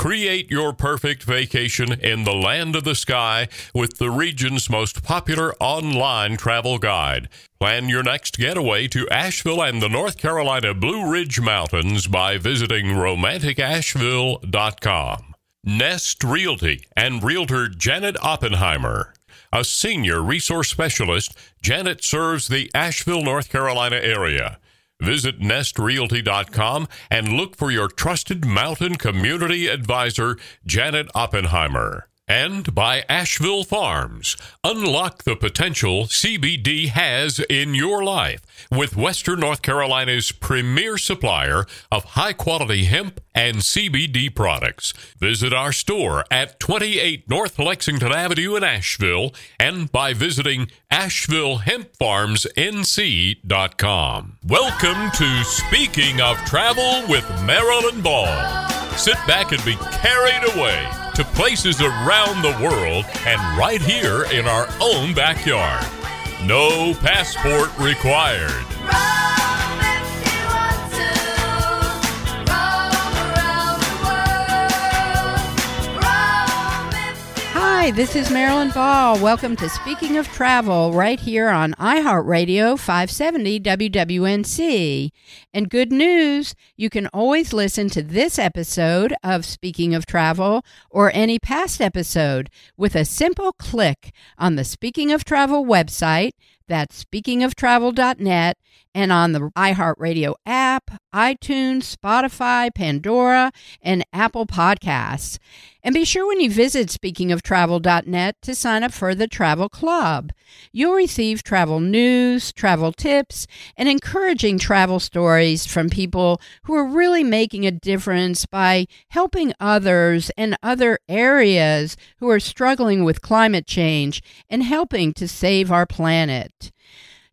Create your perfect vacation in the land of the sky with the region's most popular online travel guide. Plan your next getaway to Asheville and the North Carolina Blue Ridge Mountains by visiting romanticasheville.com. Nest Realty and Realtor Janet Oppenheimer. A senior resource specialist, Janet serves the Asheville, North Carolina area. Visit nestrealty.com and look for your trusted mountain community advisor, Janet Oppenheimer. And by Asheville Farms. Unlock the potential CBD has in your life with Western North Carolina's premier supplier of high quality hemp and CBD products. Visit our store at 28 North Lexington Avenue in Asheville and by visiting AshevilleHempFarmsNC.com. Welcome to Speaking of Travel with Marilyn Ball. Sit back and be carried away to places around the world and right here in our own backyard. No passport required. Hi, this is Marilyn Ball. Welcome to Speaking of Travel right here on iHeartRadio 570 WWNC. And good news, you can always listen to this episode of Speaking of Travel or any past episode with a simple click on the Speaking of Travel website. That's speakingoftravel.net and on the iHeartRadio app, iTunes, Spotify, Pandora, and Apple Podcasts. And be sure when you visit speakingoftravel.net to sign up for the Travel Club. You'll receive travel news, travel tips, and encouraging travel stories from people who are really making a difference by helping others and other areas who are struggling with climate change and helping to save our planet.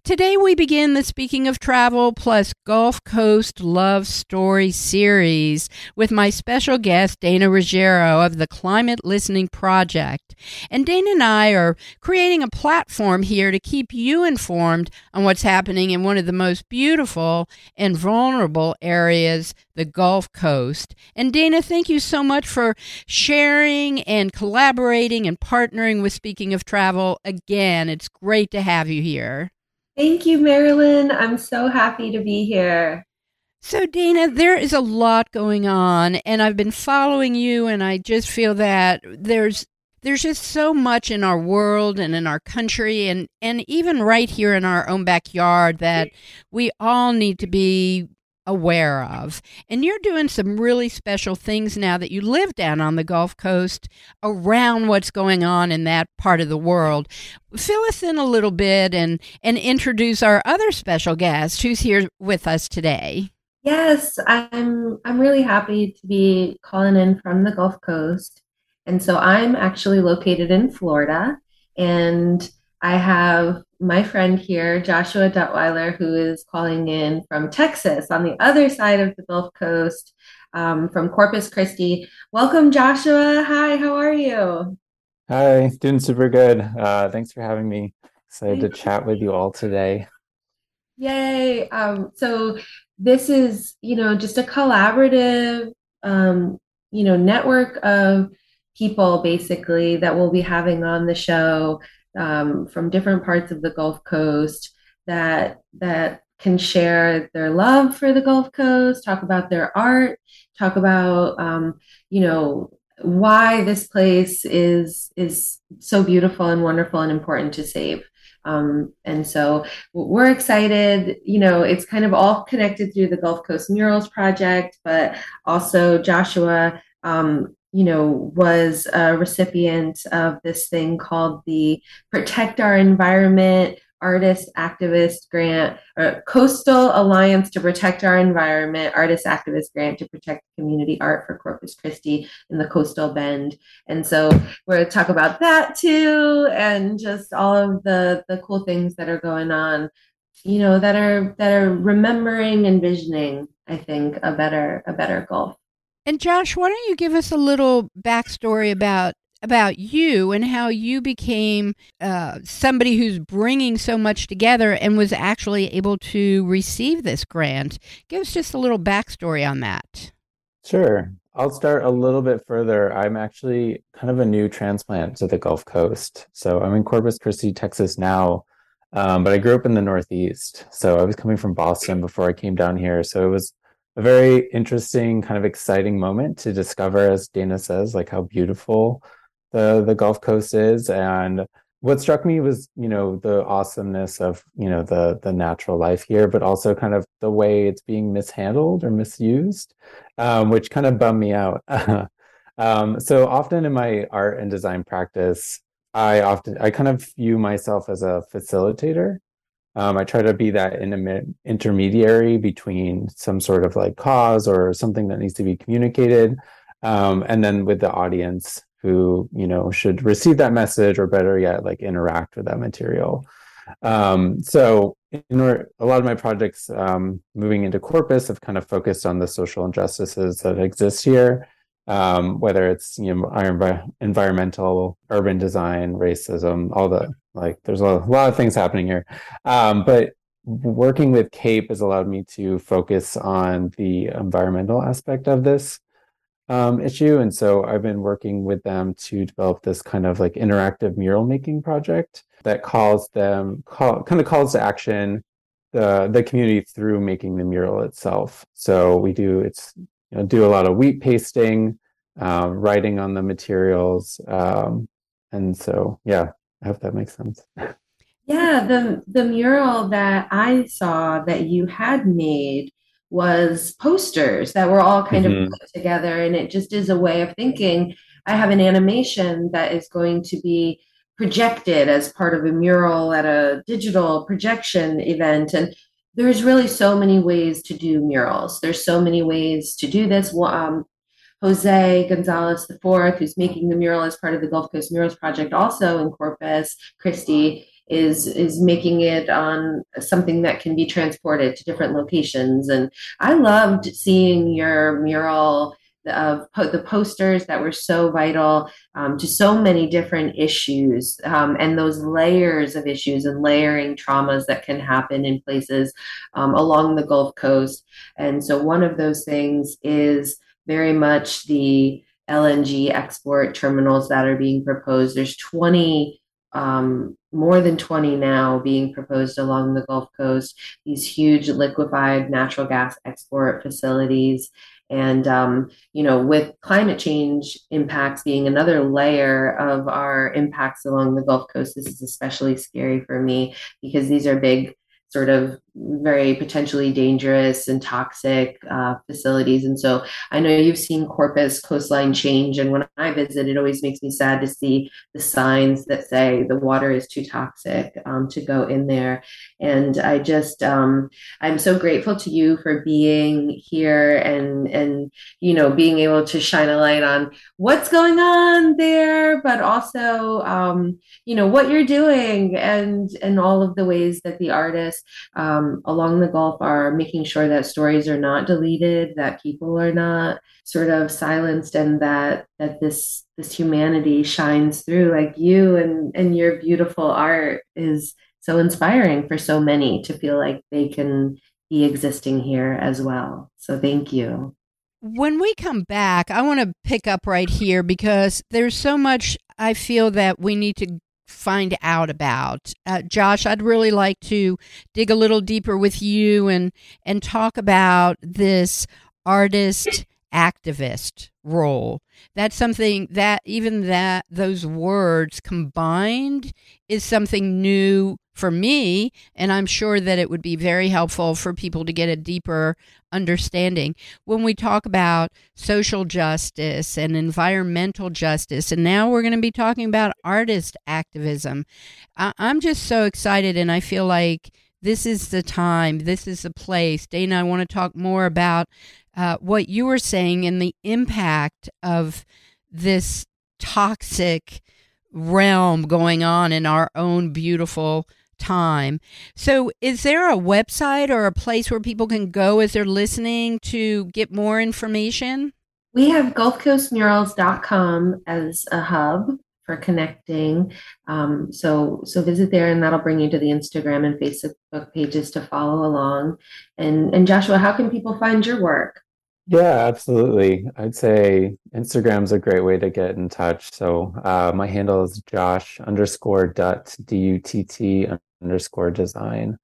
Today, we begin the Speaking of Travel plus Gulf Coast Love Story series with my special guest, Dana Ruggiero of the Climate Listening Project. And Dana and I are creating a platform here to keep you informed on what's happening in one of the most beautiful and vulnerable areas, the Gulf Coast. And Dana, thank you so much for sharing and collaborating and partnering with Speaking of Travel. Again, it's great to have you here. Thank you, Marilyn. I'm so happy to be here. So, Dana, there is a lot going on, and I've been following you, and I just feel that there's there's just so much in our world and in our country and and even right here in our own backyard that we all need to be aware of. And you're doing some really special things now that you live down on the Gulf Coast around what's going on in that part of the world. Fill us in a little bit and, and introduce our other special guest who's here with us today. Yes, I'm I'm really happy to be calling in from the Gulf Coast. And so I'm actually located in Florida and I have my friend here, Joshua Duttweiler, who is calling in from Texas on the other side of the Gulf Coast um, from Corpus Christi. Welcome, Joshua. Hi, how are you? Hi, doing super good. Uh, thanks for having me. Excited to chat with you all today. Yay. Um, so, this is, you know, just a collaborative, um, you know, network of people basically that we'll be having on the show um, from different parts of the Gulf Coast that that can share their love for the Gulf Coast, talk about their art, talk about um, you know why this place is is so beautiful and wonderful and important to save. Um, and so we're excited. You know, it's kind of all connected through the Gulf Coast Murals Project, but also Joshua um, you know, was a recipient of this thing called the Protect Our Environment Artist Activist Grant, or Coastal Alliance to Protect Our Environment Artist Activist Grant to protect community art for Corpus Christi in the Coastal Bend. And so we're going to talk about that too, and just all of the the cool things that are going on, you know, that are that are remembering and. I think a better a better Gulf. And Josh, why don't you give us a little backstory about about you and how you became uh, somebody who's bringing so much together and was actually able to receive this grant. Give us just a little backstory on that. Sure. I'll start a little bit further. I'm actually kind of a new transplant to the Gulf Coast. So I'm in Corpus Christi, Texas now, um, but I grew up in the Northeast. So I was coming from Boston before I came down here. So it was a very interesting, kind of exciting moment to discover, as Dana says, like how beautiful the the Gulf Coast is. And what struck me was, you know, the awesomeness of, you know, the the natural life here, but also kind of the way it's being mishandled or misused, um, which kind of bummed me out. um, so often in my art and design practice, I often I kind of view myself as a facilitator. Um, I try to be that intermediary between some sort of like cause or something that needs to be communicated, um, and then with the audience who you know should receive that message or better yet, like interact with that material. Um, so, in a lot of my projects um, moving into Corpus have kind of focused on the social injustices that exist here um, whether it's you know environmental, urban design, racism, all the like. There's a lot of things happening here, um, but working with CAPE has allowed me to focus on the environmental aspect of this um, issue, and so I've been working with them to develop this kind of like interactive mural making project that calls them call, kind of calls to action the the community through making the mural itself. So we do it's you know, do a lot of wheat pasting, uh, writing on the materials, um, and so yeah, I hope that makes sense. Yeah, the the mural that I saw that you had made was posters that were all kind mm-hmm. of put together, and it just is a way of thinking. I have an animation that is going to be projected as part of a mural at a digital projection event, and there's really so many ways to do murals. There's so many ways to do this. Um, Jose Gonzalez IV, who's making the mural as part of the Gulf Coast Murals Project, also in Corpus Christi, is is making it on something that can be transported to different locations. And I loved seeing your mural of po- the posters that were so vital um, to so many different issues um, and those layers of issues and layering traumas that can happen in places um, along the Gulf Coast. And so, one of those things is very much the LNG export terminals that are being proposed. There's 20 um, more than 20 now being proposed along the Gulf Coast, these huge liquefied natural gas export facilities. And, um, you know, with climate change impacts being another layer of our impacts along the Gulf Coast, this is especially scary for me because these are big sort of very potentially dangerous and toxic uh, facilities. And so I know you've seen Corpus coastline change. And when I visit, it always makes me sad to see the signs that say the water is too toxic um, to go in there. And I just, um, I'm so grateful to you for being here and, and, you know, being able to shine a light on what's going on there, but also, um, you know, what you're doing and, and all of the ways that the artists, um, um, along the Gulf are making sure that stories are not deleted, that people are not sort of silenced, and that that this this humanity shines through. Like you and and your beautiful art is so inspiring for so many to feel like they can be existing here as well. So thank you. When we come back, I want to pick up right here because there's so much I feel that we need to find out about. Uh, Josh, I'd really like to dig a little deeper with you and and talk about this artist activist role. That's something that even that those words combined is something new for me and I'm sure that it would be very helpful for people to get a deeper understanding. When we talk about social justice and environmental justice and now we're going to be talking about artist activism. I- I'm just so excited and I feel like this is the time, this is the place. Dana, I want to talk more about uh, what you were saying and the impact of this toxic realm going on in our own beautiful time. So, is there a website or a place where people can go as they're listening to get more information? We have GulfCoastMurals.com as a hub for connecting. Um, so so visit there, and that'll bring you to the Instagram and Facebook pages to follow along. And and Joshua, how can people find your work? Yeah, absolutely. I'd say Instagram's a great way to get in touch. So uh, my handle is Josh underscore Dutt D U T T underscore design.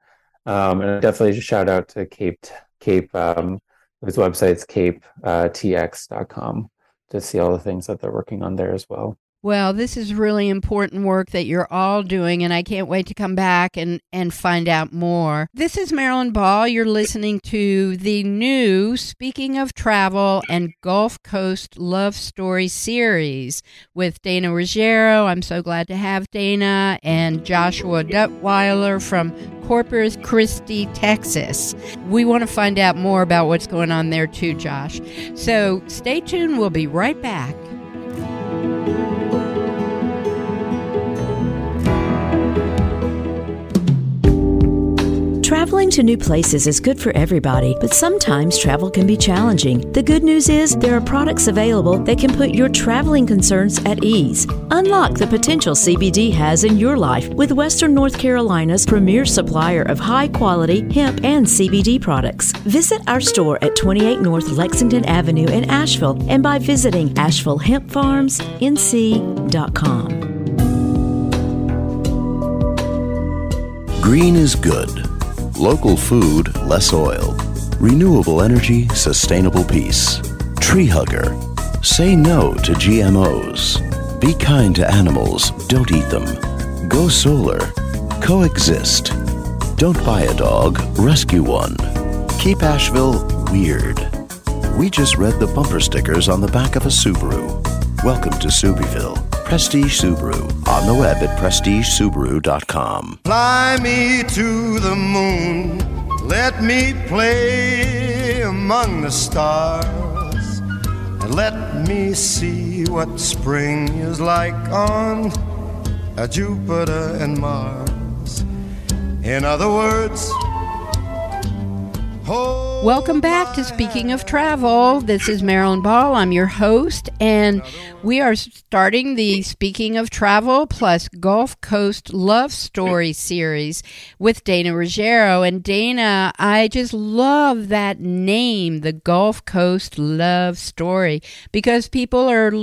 Um, and definitely shout out to Cape Cape. Um, his website's capetx.com uh, to see all the things that they're working on there as well. Well, this is really important work that you're all doing, and I can't wait to come back and, and find out more. This is Marilyn Ball. You're listening to the new Speaking of Travel and Gulf Coast Love Story series with Dana Ruggiero. I'm so glad to have Dana and Joshua Duttweiler from Corpus Christi, Texas. We want to find out more about what's going on there too, Josh. So stay tuned. We'll be right back. Traveling to new places is good for everybody, but sometimes travel can be challenging. The good news is there are products available that can put your traveling concerns at ease. Unlock the potential CBD has in your life with Western North Carolina's premier supplier of high quality hemp and CBD products. Visit our store at 28 North Lexington Avenue in Asheville and by visiting AshevilleHempFarmsNC.com. Green is good Local food, less oil. Renewable energy, sustainable peace. Tree hugger. Say no to GMOs. Be kind to animals, don't eat them. Go solar. Coexist. Don't buy a dog, rescue one. Keep Asheville weird. We just read the bumper stickers on the back of a Subaru. Welcome to Subieville. Prestige Subaru. On the web at prestigesubaru.com. Fly me to the moon. Let me play among the stars. And let me see what spring is like on Jupiter and Mars. In other words, Welcome back to Speaking of Travel. This is Marilyn Ball. I'm your host, and we are starting the Speaking of Travel plus Gulf Coast Love Story series with Dana Ruggiero. And Dana, I just love that name, the Gulf Coast Love Story, because people are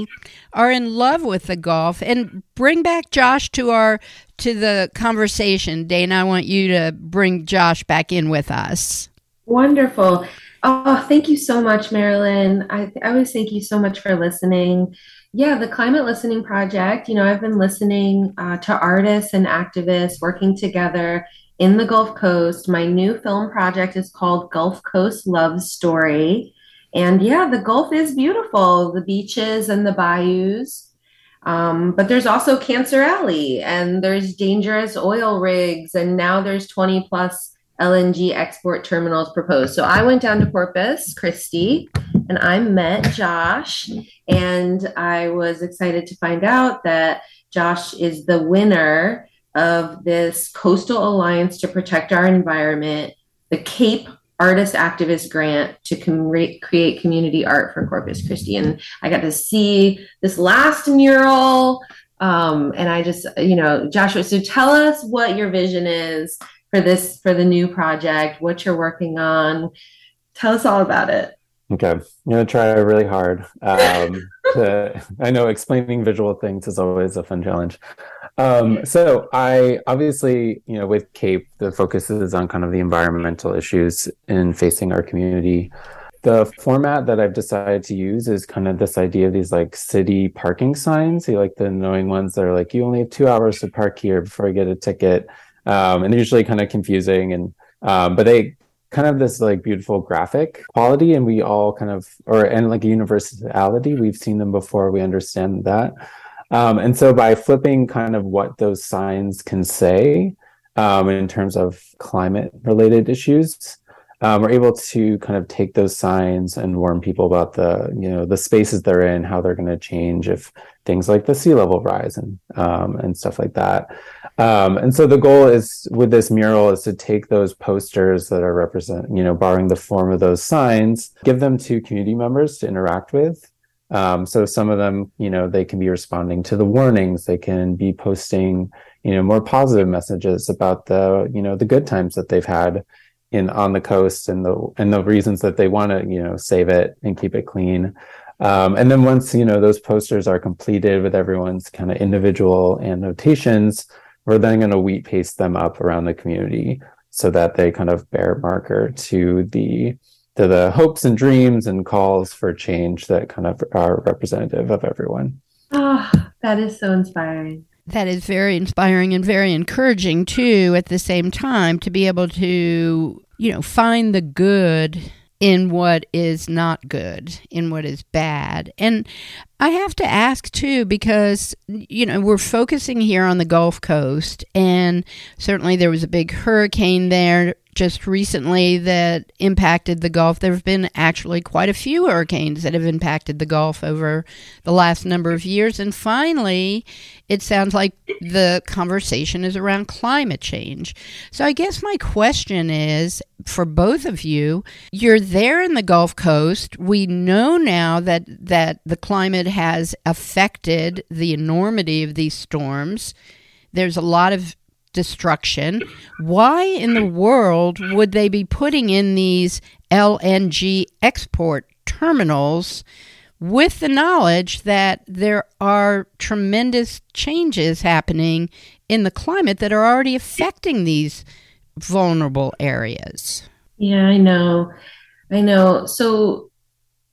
are in love with the Gulf. And bring back Josh to our to the conversation. Dana, I want you to bring Josh back in with us. Wonderful. Oh, thank you so much, Marilyn. I, I always thank you so much for listening. Yeah, the Climate Listening Project, you know, I've been listening uh, to artists and activists working together in the Gulf Coast. My new film project is called Gulf Coast Love Story. And yeah, the Gulf is beautiful, the beaches and the bayous. Um, but there's also Cancer Alley and there's dangerous oil rigs. And now there's 20 plus LNG export terminals proposed. So I went down to Corpus Christi and I met Josh, and I was excited to find out that Josh is the winner of this Coastal Alliance to Protect Our Environment, the Cape Artist Activist Grant to com- create community art for Corpus Christi. And I got to see this last mural. Um, and I just, you know, Joshua, so tell us what your vision is for this for the new project, what you're working on. Tell us all about it. Okay, I'm gonna try really hard. Um, to, I know explaining visual things is always a fun challenge. Um, so I obviously, you know, with CAPE, the focus is on kind of the environmental issues in facing our community. the format that I've decided to use is kind of this idea of these like city parking signs. You like the annoying ones that are like, you only have two hours to park here before I get a ticket. Um, and they're usually kind of confusing and um, but they kind of this like beautiful graphic quality and we all kind of or and like a universality. We've seen them before. We understand that. Um, and so by flipping kind of what those signs can say um, in terms of climate related issues um, we're able to kind of take those signs and warn people about the you know the spaces they're in how they're going to change if things like the sea level rise and um, and stuff like that um, and so the goal is with this mural is to take those posters that are represent you know borrowing the form of those signs give them to community members to interact with. Um, so some of them you know they can be responding to the warnings. They can be posting you know more positive messages about the you know the good times that they've had in on the coast and the and the reasons that they want to you know save it and keep it clean. Um, and then once you know those posters are completed with everyone's kind of individual annotations we're then going to wheat paste them up around the community so that they kind of bear marker to the to the hopes and dreams and calls for change that kind of are representative of everyone. Oh that is so inspiring. That is very inspiring and very encouraging too at the same time to be able to you know find the good in what is not good in what is bad. And i have to ask too because you know we're focusing here on the gulf coast and certainly there was a big hurricane there just recently that impacted the Gulf. There have been actually quite a few hurricanes that have impacted the Gulf over the last number of years. And finally, it sounds like the conversation is around climate change. So I guess my question is for both of you, you're there in the Gulf Coast. We know now that, that the climate has affected the enormity of these storms. There's a lot of destruction, why in the world would they be putting in these LNG export terminals with the knowledge that there are tremendous changes happening in the climate that are already affecting these vulnerable areas? Yeah, I know. I know. So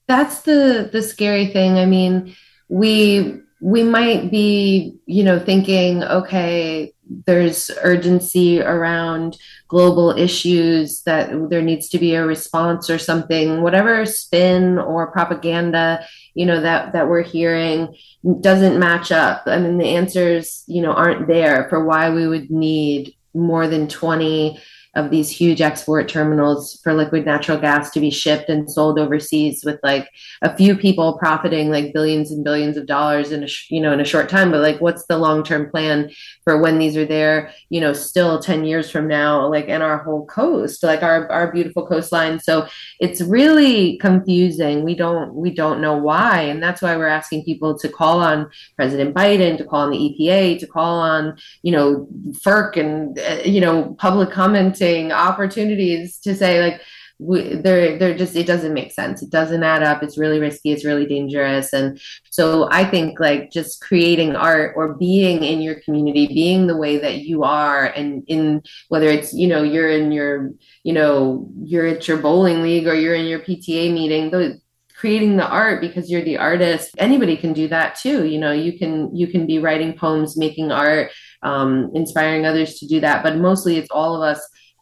that's the the scary thing. I mean, we we might be, you know, thinking, okay, there's urgency around global issues that there needs to be a response or something whatever spin or propaganda you know that that we're hearing doesn't match up. I mean the answers you know aren't there for why we would need more than 20 of these huge export terminals for liquid natural gas to be shipped and sold overseas with like a few people profiting like billions and billions of dollars in a you know in a short time. But like what's the long-term plan for when these are there you know still 10 years from now like and our whole coast like our our beautiful coastline? So it's really confusing. We don't we don't know why. And that's why we're asking people to call on president biden to call on the epa to call on you know ferc and uh, you know public commenting opportunities to say like we, they're they're just it doesn't make sense. It doesn't add up. It's really risky. It's really dangerous. And so i think like just creating art or being in your community being the way that you are and in whether it's you know you're in your you know you're at your bowling league or you're in your pta meeting the creating the art because you're the artist anybody can do that too. You know you can you can be writing poems making art um, inspiring others to do that. But mostly it's all of us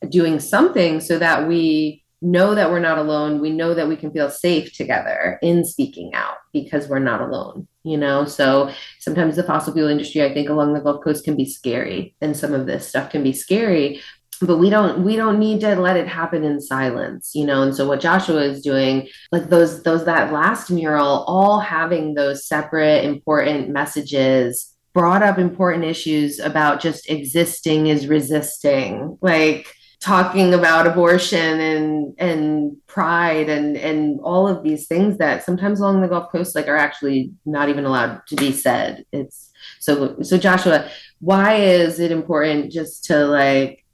doing something so that we know that we're not alone. We know that we can feel safe together in speaking out because we're not alone, you know? So sometimes the fossil fuel industry, I think along the Gulf Coast can be scary and some of this stuff can be scary, but we don't we don't need to let it happen in silence you know and so what joshua is doing like those those that last mural all having those separate important messages brought up important issues about just existing is resisting like talking about abortion and and pride and and all of these things that sometimes along the Gulf Coast like are actually not even allowed to be said. It's so so Joshua, why is it important just to like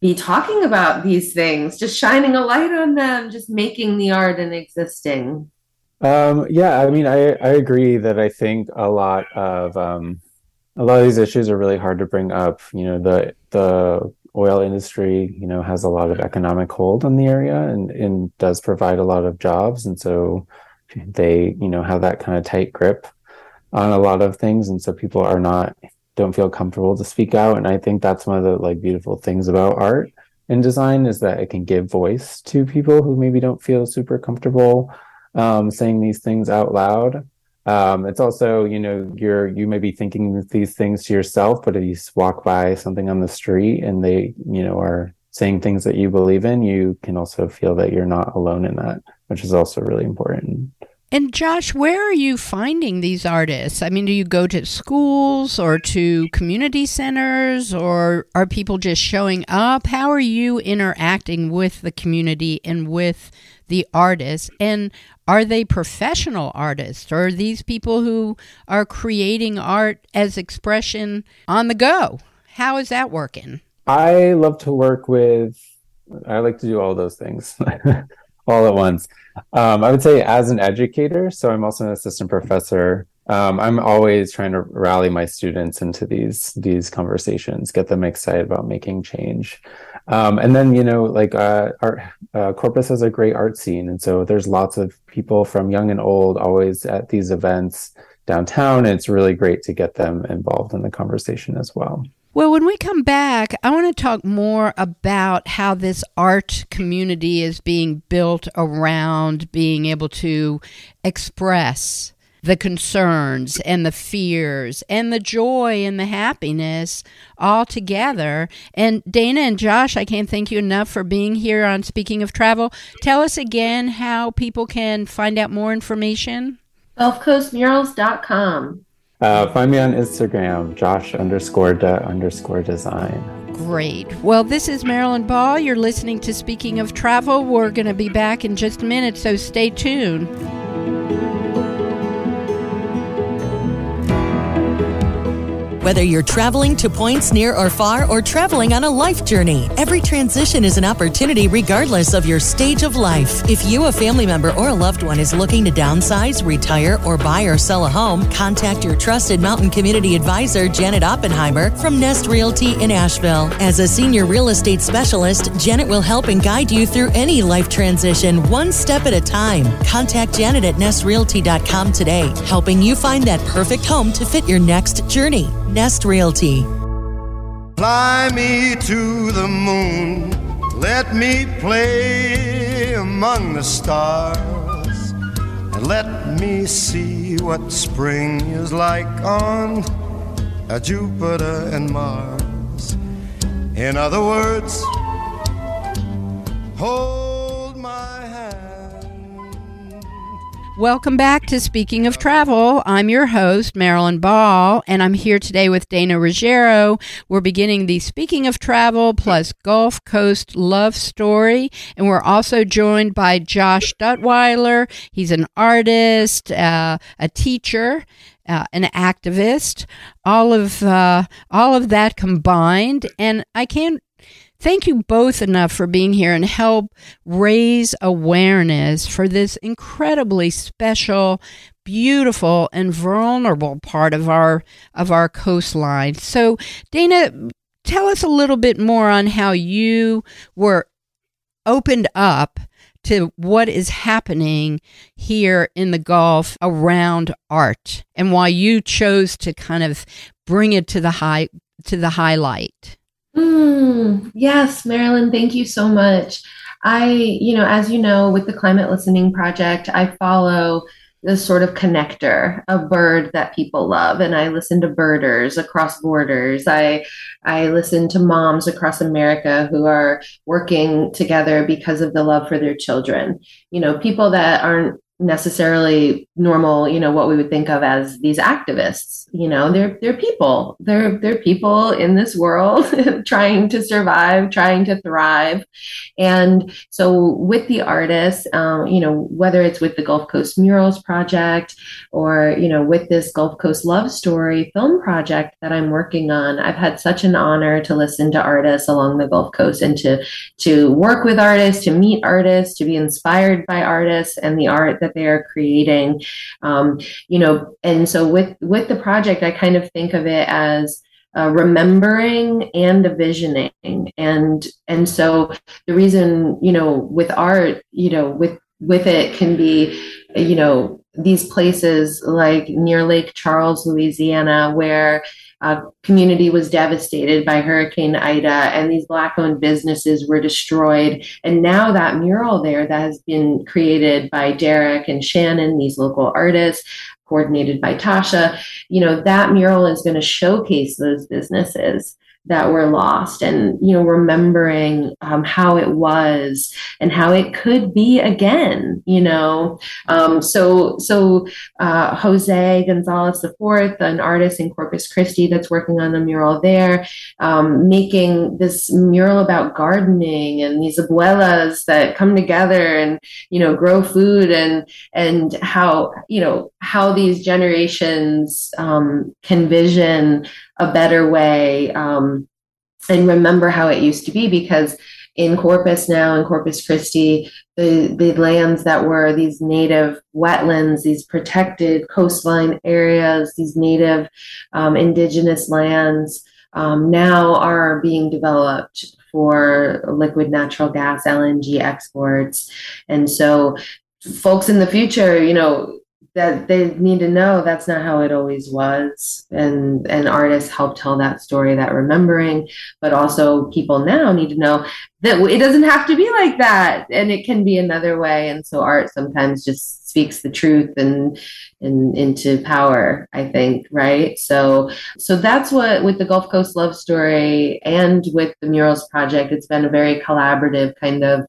be talking about these things, just shining a light on them, just making the art and existing? Um, yeah, I mean, I I agree that I think a lot of um, a lot of these issues are really hard to bring up. You know, the the oil industry, you know, has a lot of economic hold on the area and, and does provide a lot of jobs. And so they, you know, have that kind of tight grip on a lot of things. And so people are not, don't feel comfortable to speak out. And I think that's one of the like beautiful things about art and design is that it can give voice to people who maybe don't feel super comfortable um, saying these things out loud. Um, it's also, you know, you're you may be thinking these things to yourself, but if you walk by something on the street and they, you know, are saying things that you believe in, you can also feel that you're not alone in that, which is also really important. And Josh, where are you finding these artists? I mean, do you go to schools or to community centers or are people just showing up? How are you interacting with the community and with the artists? And are they professional artists or are these people who are creating art as expression on the go? How is that working? I love to work with, I like to do all those things. all at once. Um, I would say as an educator, so I'm also an assistant professor. Um, I'm always trying to rally my students into these these conversations, get them excited about making change. Um, and then you know, like uh, art, uh, Corpus has a great art scene, and so there's lots of people from young and old always at these events downtown. And it's really great to get them involved in the conversation as well. Well, when we come back, I want to talk more about how this art community is being built around being able to express the concerns and the fears and the joy and the happiness all together. And Dana and Josh, I can't thank you enough for being here on Speaking of Travel. Tell us again how people can find out more information. GulfCoastMurals.com. Uh, find me on Instagram, Josh underscore de underscore design. Great. Well, this is Marilyn Ball. You're listening to Speaking of Travel. We're going to be back in just a minute, so stay tuned. Whether you're traveling to points near or far or traveling on a life journey, every transition is an opportunity regardless of your stage of life. If you, a family member, or a loved one is looking to downsize, retire, or buy or sell a home, contact your trusted mountain community advisor, Janet Oppenheimer from Nest Realty in Asheville. As a senior real estate specialist, Janet will help and guide you through any life transition one step at a time. Contact Janet at nestrealty.com today, helping you find that perfect home to fit your next journey. Nest Realty. Fly me to the moon, let me play among the stars, and let me see what spring is like on uh, Jupiter and Mars. In other words, hold Welcome back to Speaking of Travel. I'm your host, Marilyn Ball, and I'm here today with Dana Ruggiero. We're beginning the Speaking of Travel plus Gulf Coast Love Story, and we're also joined by Josh Duttweiler. He's an artist, uh, a teacher, uh, an activist, all of uh, all of that combined, and I can't thank you both enough for being here and help raise awareness for this incredibly special beautiful and vulnerable part of our of our coastline so dana tell us a little bit more on how you were opened up to what is happening here in the Gulf around art and why you chose to kind of bring it to the high to the highlight. Mm, yes, Marilyn, thank you so much. I, you know, as you know, with the Climate Listening Project, I follow the sort of connector, a bird that people love. And I listen to birders across borders. I I listen to moms across America who are working together because of the love for their children. You know, people that aren't necessarily normal you know what we would think of as these activists you know they're they're people. They're they're people in this world trying to survive trying to thrive. And so with the artists um, you know whether it's with the gulf coast murals project or you know with this gulf coast love story film project that i'm working on i've had such an honor to listen to artists along the gulf coast and to to work with artists to meet artists to be inspired by artists and the art that they are creating. Um, you know and so with with the project i kind of think of it as uh, remembering and a visioning and and so the reason you know with art you know with with it can be you know these places like near lake charles louisiana where a community was devastated by hurricane ida and these black owned businesses were destroyed. And now that mural there that has been created by derek and shannon these local artists coordinated by Tasha, you know, that mural is going to showcase those businesses that were lost and you know remembering um, how it was and how it could be again you know? Um, so so uh, jose gonzalez the fourth an artist in corpus christi that's working on the mural there um, making this mural about gardening and these abuelas that come together and you know grow food and and how you know how these generations um, can vision a better way um, and remember how it used to be because in Corpus now, in Corpus Christi, the, the lands that were these native wetlands, these protected coastline areas, these native um, indigenous lands um, now are being developed for liquid natural gas, LNG exports. And so folks in the future, you know, that they need to know that's not how it always was. And and artists help tell that story that remembering but also people now need to know that it doesn't have to be like that and it can be another way. And so art sometimes just speaks the truth and and into power i think right? So so that's what with the gulf coast love story and with the murals project it's been a very collaborative kind of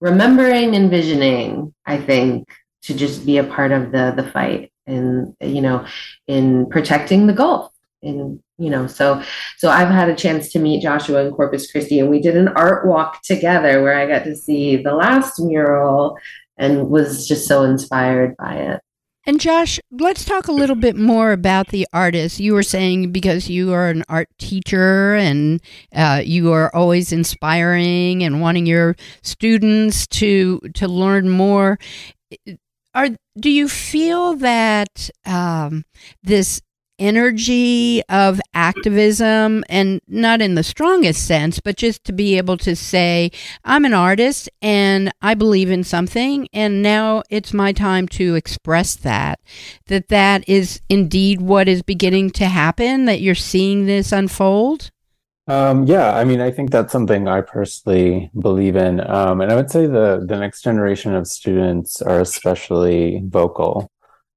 remembering and visioning i think to just be a part of the the fight and you know in protecting the Gulf. And you know, so so I've had a chance to meet Joshua in Corpus Christi, and we did an art walk together where I got to see the last mural and was just so inspired by it. And Josh, let's talk a little bit more about the artist. You were saying because you are an art teacher and uh, you are always inspiring and wanting your students to to learn more are do you feel that um, this energy of activism and not in the strongest sense but just to be able to say i'm an artist and i believe in something and now it's my time to express that that that is indeed what is beginning to happen that you're seeing this unfold um, yeah, I mean, I think that's something I personally believe in. Um, and I would say the the next generation of students are especially vocal.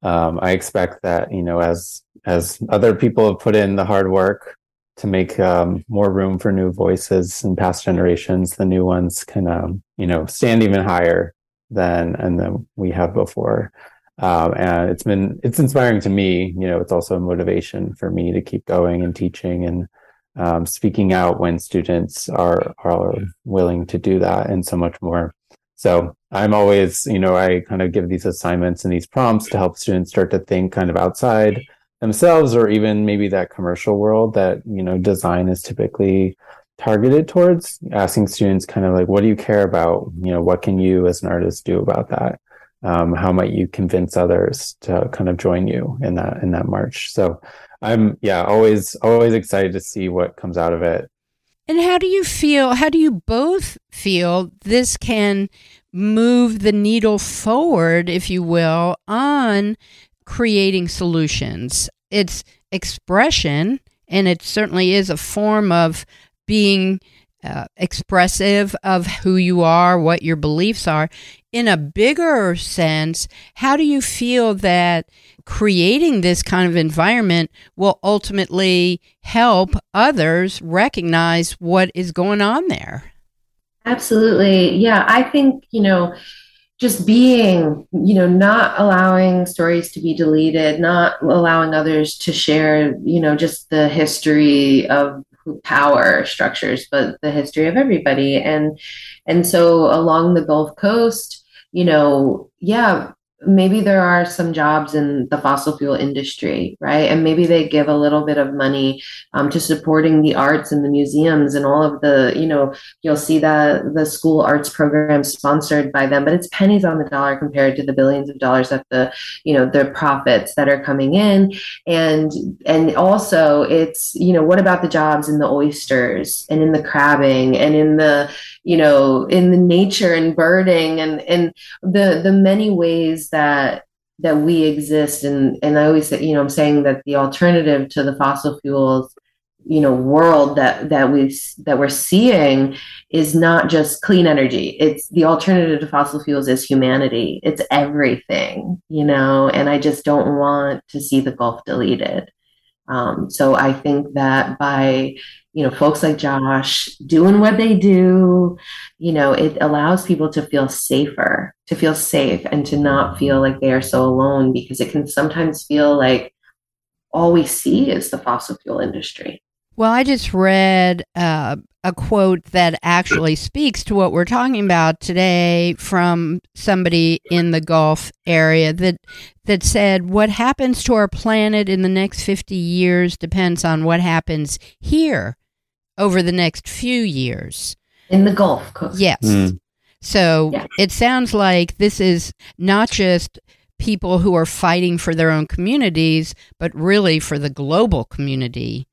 Um, I expect that, you know, as as other people have put in the hard work to make um, more room for new voices in past generations, the new ones can, um, you know, stand even higher than and than we have before. Um, and it's been it's inspiring to me. You know, it's also a motivation for me to keep going and teaching and um, speaking out when students are are willing to do that and so much more. So I'm always, you know, I kind of give these assignments and these prompts to help students start to think kind of outside themselves or even maybe that commercial world that, you know, design is typically targeted towards asking students kind of like what do you care about? You know what can you as an artist do about that? Um, how might you convince others to kind of join you in that in that march? So I'm yeah, always always excited to see what comes out of it. And how do you feel? How do you both feel this can move the needle forward, if you will, on creating solutions? It's expression, and it certainly is a form of being uh, expressive of who you are, what your beliefs are. In a bigger sense, how do you feel that creating this kind of environment will ultimately help others recognize what is going on there? Absolutely. Yeah, I think, you know, just being, you know, not allowing stories to be deleted, not allowing others to share, you know, just the history of power structures, but the history of everybody. And and so along the Gulf Coast, you know, yeah, maybe there are some jobs in the fossil fuel industry, right? And maybe they give a little bit of money um, to supporting the arts and the museums and all of the, you know, you'll see that the school arts program sponsored by them, but it's pennies on the dollar compared to the billions of dollars that the, you know, the profits that are coming in. And and also it's, you know, what about the jobs in the oysters and in the crabbing and in the, you know, in the nature and birding and and the the many ways that that we exist and and I always say, you know, I'm saying that the alternative to the fossil fuels, you know, world that that we that we're seeing is not just clean energy. It's the alternative to fossil fuels is humanity. It's everything, you know, and I just don't want to see the Gulf deleted. Um, so I think that by you know folks like Josh doing what they do, you know, it allows people to feel safer, to feel safe, and to not feel like they are so alone because it can sometimes feel like all we see is the fossil fuel industry. Well, I just read uh, a quote that actually speaks to what we're talking about today from somebody in the Gulf area that that said what happens to our planet in the next 50 years depends on what happens here over the next few years in the Gulf Coast. Yes. Mm. So yeah. it sounds like this is not just people who are fighting for their own communities, but really for the global community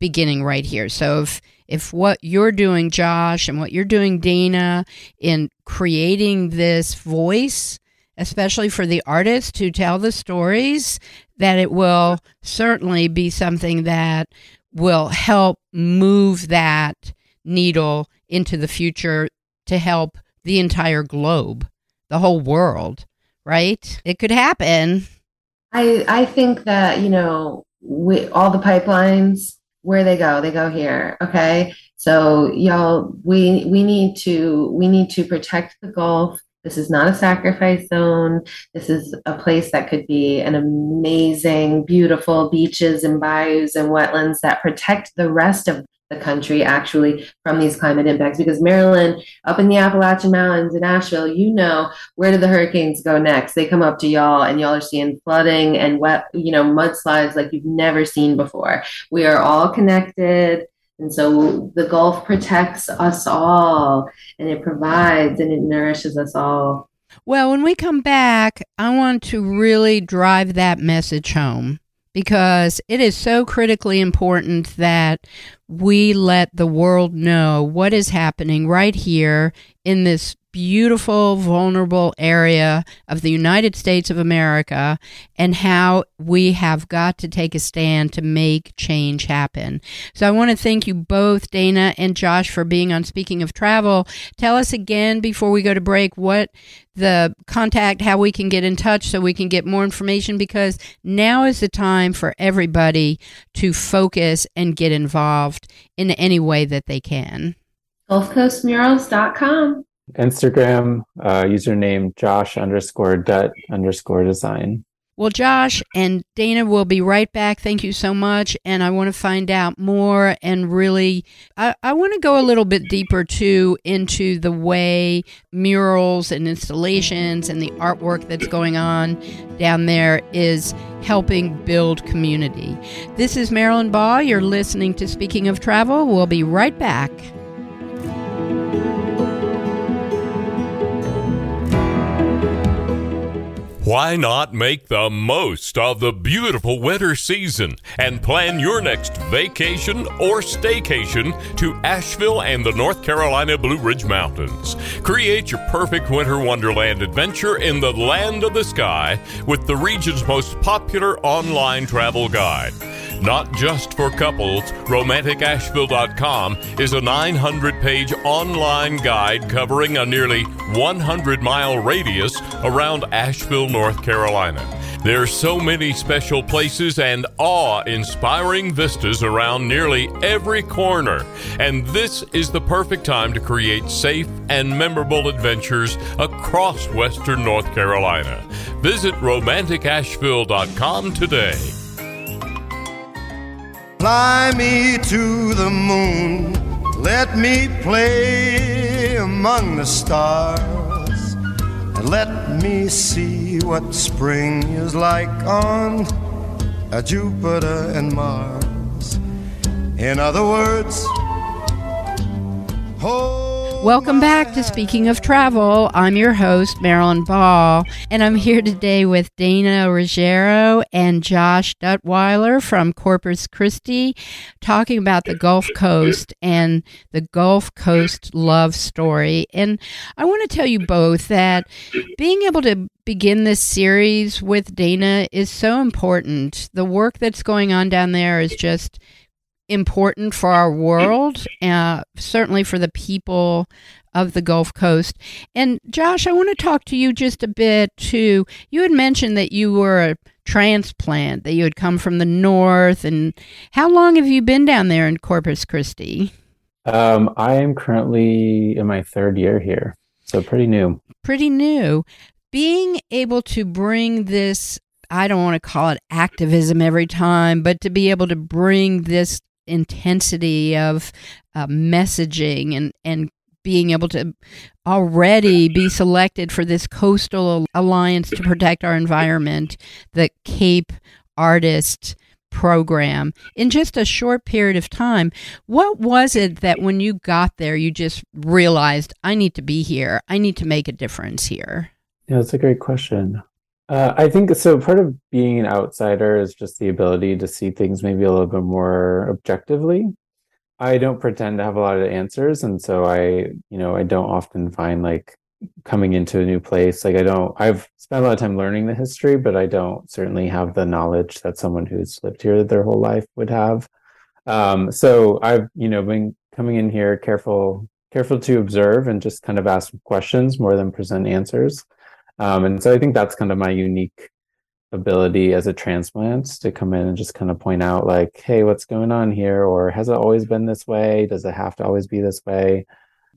beginning right here. So if if what you're doing, Josh, and what you're doing, Dana, in creating this voice, especially for the artists who tell the stories, that it will certainly be something that will help move that needle into the future to help the entire globe, the whole world, right? It could happen. I I think that, you know, we, all the pipelines where they go they go here okay so y'all we we need to we need to protect the gulf this is not a sacrifice zone. This is a place that could be an amazing beautiful beaches and bayous and wetlands that protect the rest of the country actually from these climate impacts. Because Marilyn up in the Appalachian Mountains in Asheville you know where do the hurricanes go next? They come up to y'all and y'all are seeing flooding and wet you know mudslides like you've never seen before. We are all connected and so the Gulf protects us all and it provides and it nourishes us all. Well when we come back I want to really drive that message home because it is so critically important that we let the world know what is happening right here in this beautiful, vulnerable area of the United States of America and how we have got to take a stand to make change happen. So I want to thank you both, Dana and Josh, for being on Speaking of Travel. Tell us again before we go to break what the contact, how we can get in touch so we can get more information because now is the time for everybody to focus and get involved in any way that they can. GulfCoastMurals.com. Instagram uh, username Josh underscore Dutt underscore design. Well, Josh and Dana will be right back. Thank you so much. And I want to find out more and really, I, I want to go a little bit deeper too into the way murals and installations and the artwork that's going on down there is helping build community. This is Marilyn Ball. You're listening to Speaking of Travel. We'll be right back. Why not make the most of the beautiful winter season and plan your next vacation or staycation to Asheville and the North Carolina Blue Ridge Mountains? Create your perfect winter wonderland adventure in the land of the sky with the region's most popular online travel guide. Not just for couples, RomanticAsheville.com is a 900 page online guide covering a nearly 100 mile radius around Asheville, North Carolina. There are so many special places and awe inspiring vistas around nearly every corner, and this is the perfect time to create safe and memorable adventures across Western North Carolina. Visit RomanticAsheville.com today. Fly me to the moon, let me play among the stars Let me see what spring is like on a Jupiter and Mars. In other words, hold Welcome back to Speaking of Travel. I'm your host, Marilyn Ball, and I'm here today with Dana Ruggiero and Josh Duttweiler from Corpus Christi talking about the Gulf Coast and the Gulf Coast love story. And I want to tell you both that being able to begin this series with Dana is so important. The work that's going on down there is just important for our world, uh, certainly for the people of the Gulf Coast. And Josh, I want to talk to you just a bit too. You had mentioned that you were a transplant, that you had come from the north. And how long have you been down there in Corpus Christi? Um, I am currently in my third year here, so pretty new. Pretty new. Being able to bring this I don't want to call it activism every time, but to be able to bring this intensity of uh, messaging and, and being able to already be selected for this coastal alliance to protect our environment, the Cape Artist program in just a short period of time. What was it that when you got there, you just realized, I need to be here, I need to make a difference here? Yeah, that's a great question. Uh, I think so. Part of being an outsider is just the ability to see things maybe a little bit more objectively. I don't pretend to have a lot of answers, and so I, you know, I don't often find like coming into a new place. Like I don't. I've spent a lot of time learning the history, but I don't certainly have the knowledge that someone who's lived here their whole life would have. Um, so I've, you know, been coming in here careful, careful to observe and just kind of ask questions more than present answers. Um, and so I think that's kind of my unique ability as a transplant to come in and just kind of point out like, hey, what's going on here? Or has it always been this way? Does it have to always be this way?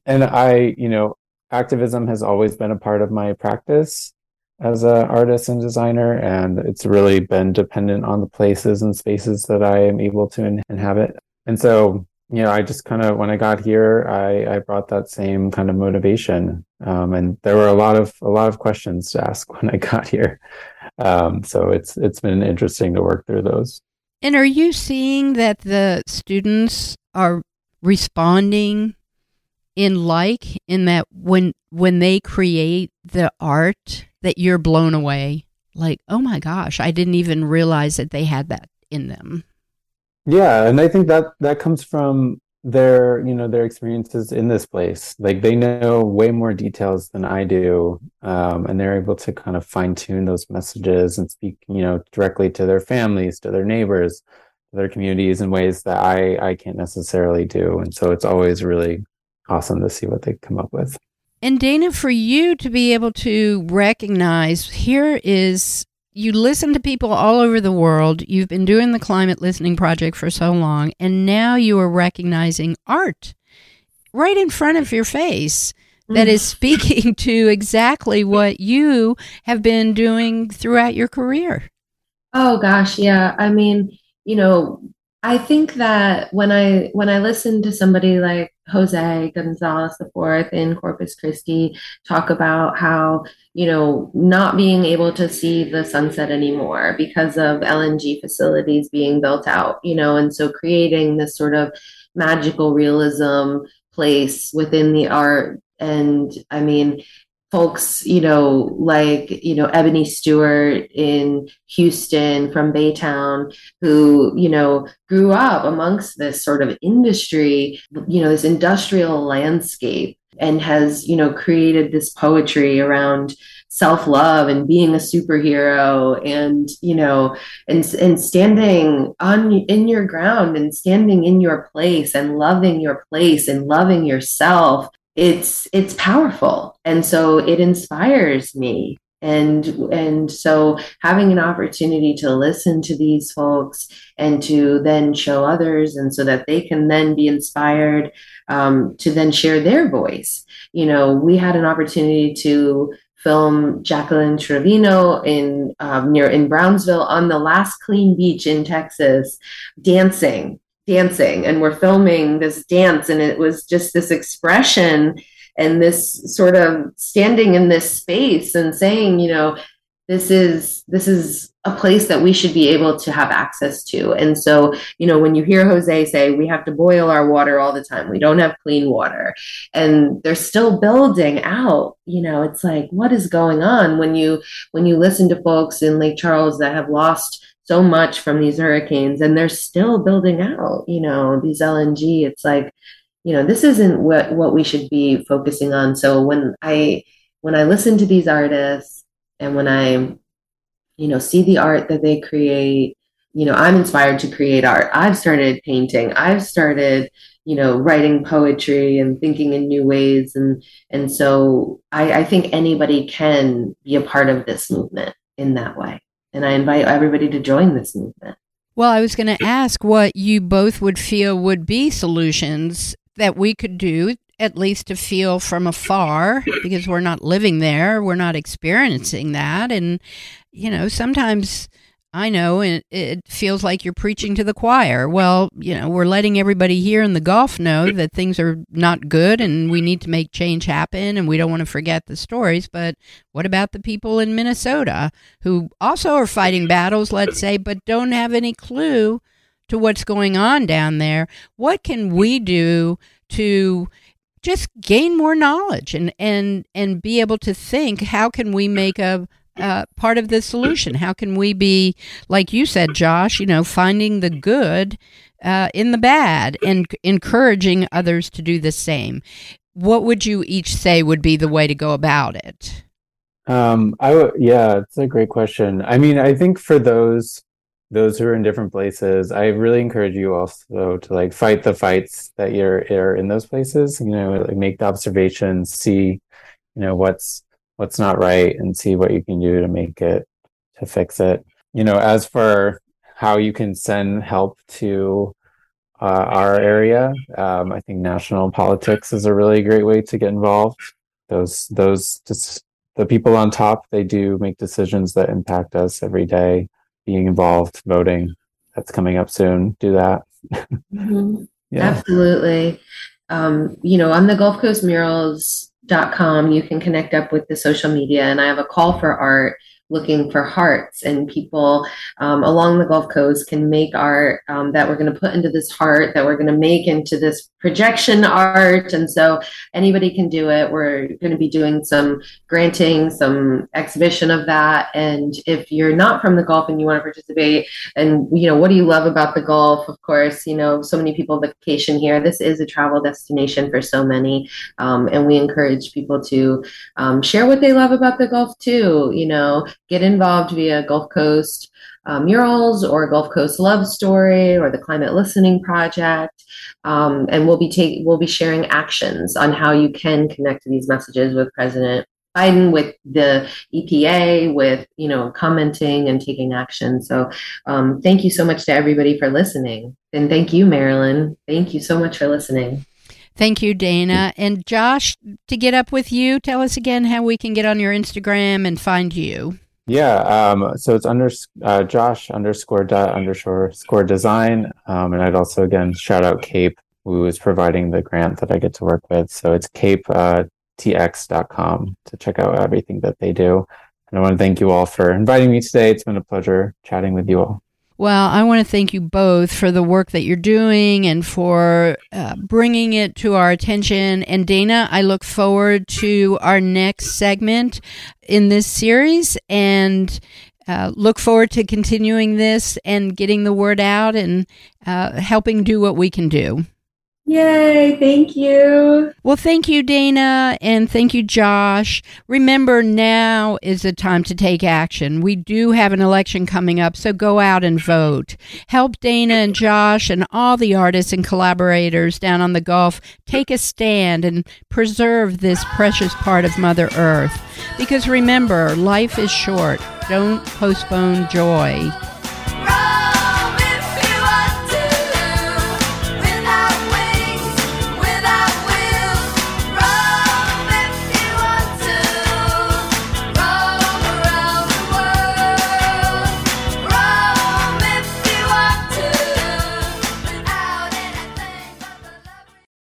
And I, you know, activism has always been a part of my practice as an artist and designer, and it's really been dependent on the places and spaces that I am able to inhabit. And so you know, I just kind of when I got here, I I brought that same kind of motivation, um, and there were a lot of a lot of questions to ask when I got here. Um, so it's it's been interesting to work through those. And are you seeing that the students are responding in like in that when when they create the art that you're blown away like oh my gosh i didn't even realize that they had that in them yeah, and I think that that comes from their, you know, their experiences in this place. Like they know way more details than I do, um, and they're able to kind of fine tune those messages and speak, you know, directly to their families, to their neighbors, to their communities in ways that I I can't necessarily do. And so it's always really awesome to see what they come up with. And Dana, for you to be able to recognize here is you listen to people all over the world. You've been doing the climate listening project for so long, and now you are recognizing art right in front of your face that is mm. speaking to exactly what you have been doing throughout your career. Oh gosh, yeah. I mean, you know, I think that when I when I listen to somebody like Jose Gonzalez IV in Corpus Christi talk about how, you know, not being able to see the sunset anymore because of LNG facilities being built out, you know, and so creating this sort of magical realism place within the art. And I mean, folks, you know, like, you know, Ebony Stewart in Houston from Baytown, who, you know, grew up amongst this sort of industry, you know, this industrial landscape and has, you know, created this poetry around self-love and being a superhero and you know and and standing on in your ground and standing in your place and loving your place and loving yourself it's it's powerful. And so it inspires me. And and so having an opportunity to listen to these folks and to then show others and so that they can then be inspired um, to then share their voice. You know we had an opportunity to film Jacqueline Trevino in um, near in Brownsville on the last clean beach in Texas, dancing dancing and we're filming this dance and it was just this expression and this sort of standing in this space and saying, you know, this is this is a place that we should be able to have access to. And so you know when you hear jose say we have to boil our water all the time. We don't have clean water. And they're still building out you know it's like what is going on when you when you listen to folks in lake charles that have lost so much from these hurricanes and they're still building out you know these lng it's like you know this isn't what what we should be focusing on. So when i when i listen to these artists and when i you know see the art that they create you know i'm inspired to create art. I've started painting. I've started you know writing poetry and thinking in new ways. And and so i i think anybody can be a part of this movement in that way and i invite everybody to join this movement well, I was going to ask what you both would feel would be solutions that we could do, at least to feel from afar, because we're not living there, we're not experiencing that. And, you know, sometimes I know it, it feels like you're preaching to the choir. Well, you know, we're letting everybody here in the Gulf know that things are not good and we need to make change happen and we don't want to forget the stories. But what about the people in Minnesota who also are fighting battles, let's say, but don't have any clue to what's going on down there? What can we do to just gain more knowledge and, and, and be able to think how can we make a uh, part of the solution? How can we be, like you said, Josh, you know, finding the good uh, in the bad and encouraging others to do the same? What would you each say would be the way to go about it? Um, I w- yeah, it's a great question. I mean, I think for those those who are in different places, I really encourage you also to like fight the fights that you're, you're in those places. You know, like make the observations, see, you know, what's what's not right and see what you can do to make it to fix it. You know as for how you can send help to uh, our area um, i think national politics is a really great way to get involved. Those those just the people on top they do make decisions that impact us every day. Being involved voting that's coming up soon. Do that. Mm-hmm. yeah. absolutely. Um, you know on the gulf coast murals dot com you can connect up with the social media and i have a call for art looking for hearts and people um, along the gulf coast can make art um, that we're going to put into this heart that we're going to make into this projection art. And so anybody can do it. We're going to be doing some granting, some exhibition of that. And if you're not from the Gulf and you want to participate, and you know, what do you love about the Gulf? Of course, you know, so many people vacation here. This is a travel destination for so many. Um, and we encourage people to um, share what they love about the Gulf too. You know, get involved via Gulf Coast uh, murals or Gulf Coast Love Story or the Climate Listening Project. Um, and we'll be take, we'll be sharing actions on how you can connect these messages with President Biden, with the EPA, with you know commenting and taking action. So um, thank you so much to everybody for listening, and thank you, Marilyn. Thank you so much for listening. Thank you, Dana. And Josh, to get up with you, tell us again how we can get on your Instagram and find you. Yeah, um, so it's under uh, Josh underscore dot underscore score design, um, and I'd also again shout out Cape, who is providing the grant that I get to work with. So it's cape uh, tx.com to check out everything that they do. And I want to thank you all for inviting me today. It's been a pleasure chatting with you all. Well, I want to thank you both for the work that you're doing and for uh, bringing it to our attention. And Dana, I look forward to our next segment in this series and uh, look forward to continuing this and getting the word out and uh, helping do what we can do. Yay, thank you. Well, thank you, Dana, and thank you, Josh. Remember, now is the time to take action. We do have an election coming up, so go out and vote. Help Dana and Josh and all the artists and collaborators down on the Gulf take a stand and preserve this precious part of Mother Earth. Because remember, life is short. Don't postpone joy.